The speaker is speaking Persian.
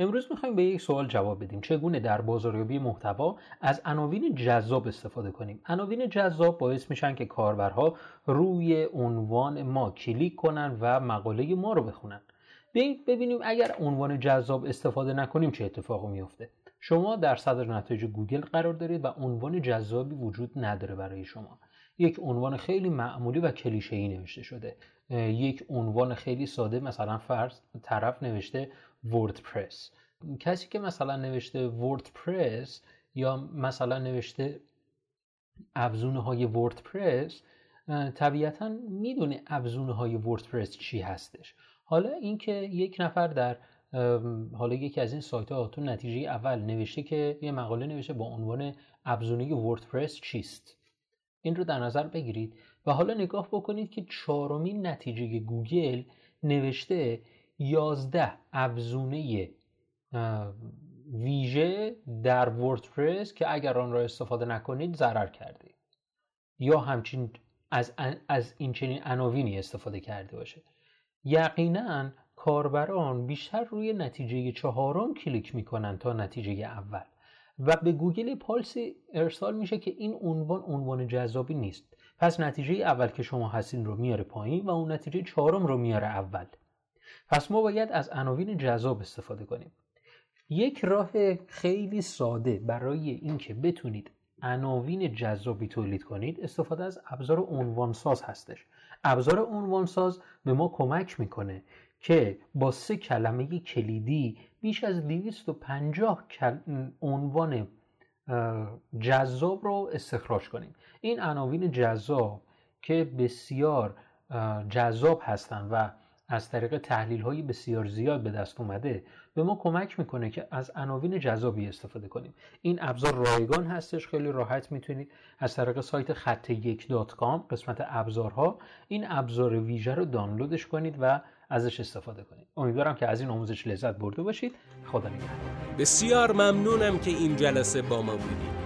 امروز می‌خوایم به یک سوال جواب بدیم. چگونه در بازاریابی محتوا از عناوین جذاب استفاده کنیم؟ عناوین جذاب باعث میشن که کاربرها روی عنوان ما کلیک کنن و مقاله ما رو بخونن. بیایید ببینیم اگر عنوان جذاب استفاده نکنیم چه اتفاقی میفته شما در صدر نتایج گوگل قرار دارید و عنوان جذابی وجود نداره برای شما. یک عنوان خیلی معمولی و کلیشه‌ای نوشته شده. یک عنوان خیلی ساده مثلا فرض طرف نوشته وردپرس کسی که مثلا نوشته وردپرس یا مثلا نوشته ابزونه های وردپرس طبیعتا می‌دونه ابزونه های وردپرس چی هستش. حالا اینکه یک نفر در حالا یکی از این سایت ها تو نتیجه اول نوشته که یه مقاله نوشته با عنوان ابزونه وردپرس چیست. این رو در نظر بگیرید و حالا نگاه بکنید که چهارمین نتیجه گوگل نوشته 11 ابزونه ویژه در وردپرس که اگر آن را استفاده نکنید ضرر کرده. یا همچین از, از این چنین عناوینی استفاده کرده باشه. یقینا کاربران بیشتر روی نتیجه چهارم کلیک می‌کنن تا نتیجه اول. و به گوگل پالس ارسال میشه که این عنوان عنوان جذابی نیست. پس نتیجه اول که شما هستین رو میاره پایین و اون نتیجه چهارم رو میاره اول. پس ما باید از عناوین جذاب استفاده کنیم. یک راه خیلی ساده برای اینکه بتونید عناوین جذابی تولید کنید استفاده از ابزار عنوانساز هستش. ابزار عنوانساز به ما کمک می‌کنه که با سه کلمه کلیدی بیش از 250 عنوان جذاب رو استخراج کنیم. این عناوین جذاب که بسیار جذاب هستند و از طریق تحلیل های بسیار زیاد به دست اومده به ما کمک می‌کنه که از عناوین جذابی استفاده کنیم. این ابزار رایگان هستش خیلی راحت می‌تونید از طریق سایت خط یک قسمت ابزارها این ابزار ویژه رو دانلودش کنید و ازش استفاده کنید. امیدوارم که از این آموزش لذت برده باشید. خدا نگهدار. بسیار ممنونم که این جلسه با ما بودید.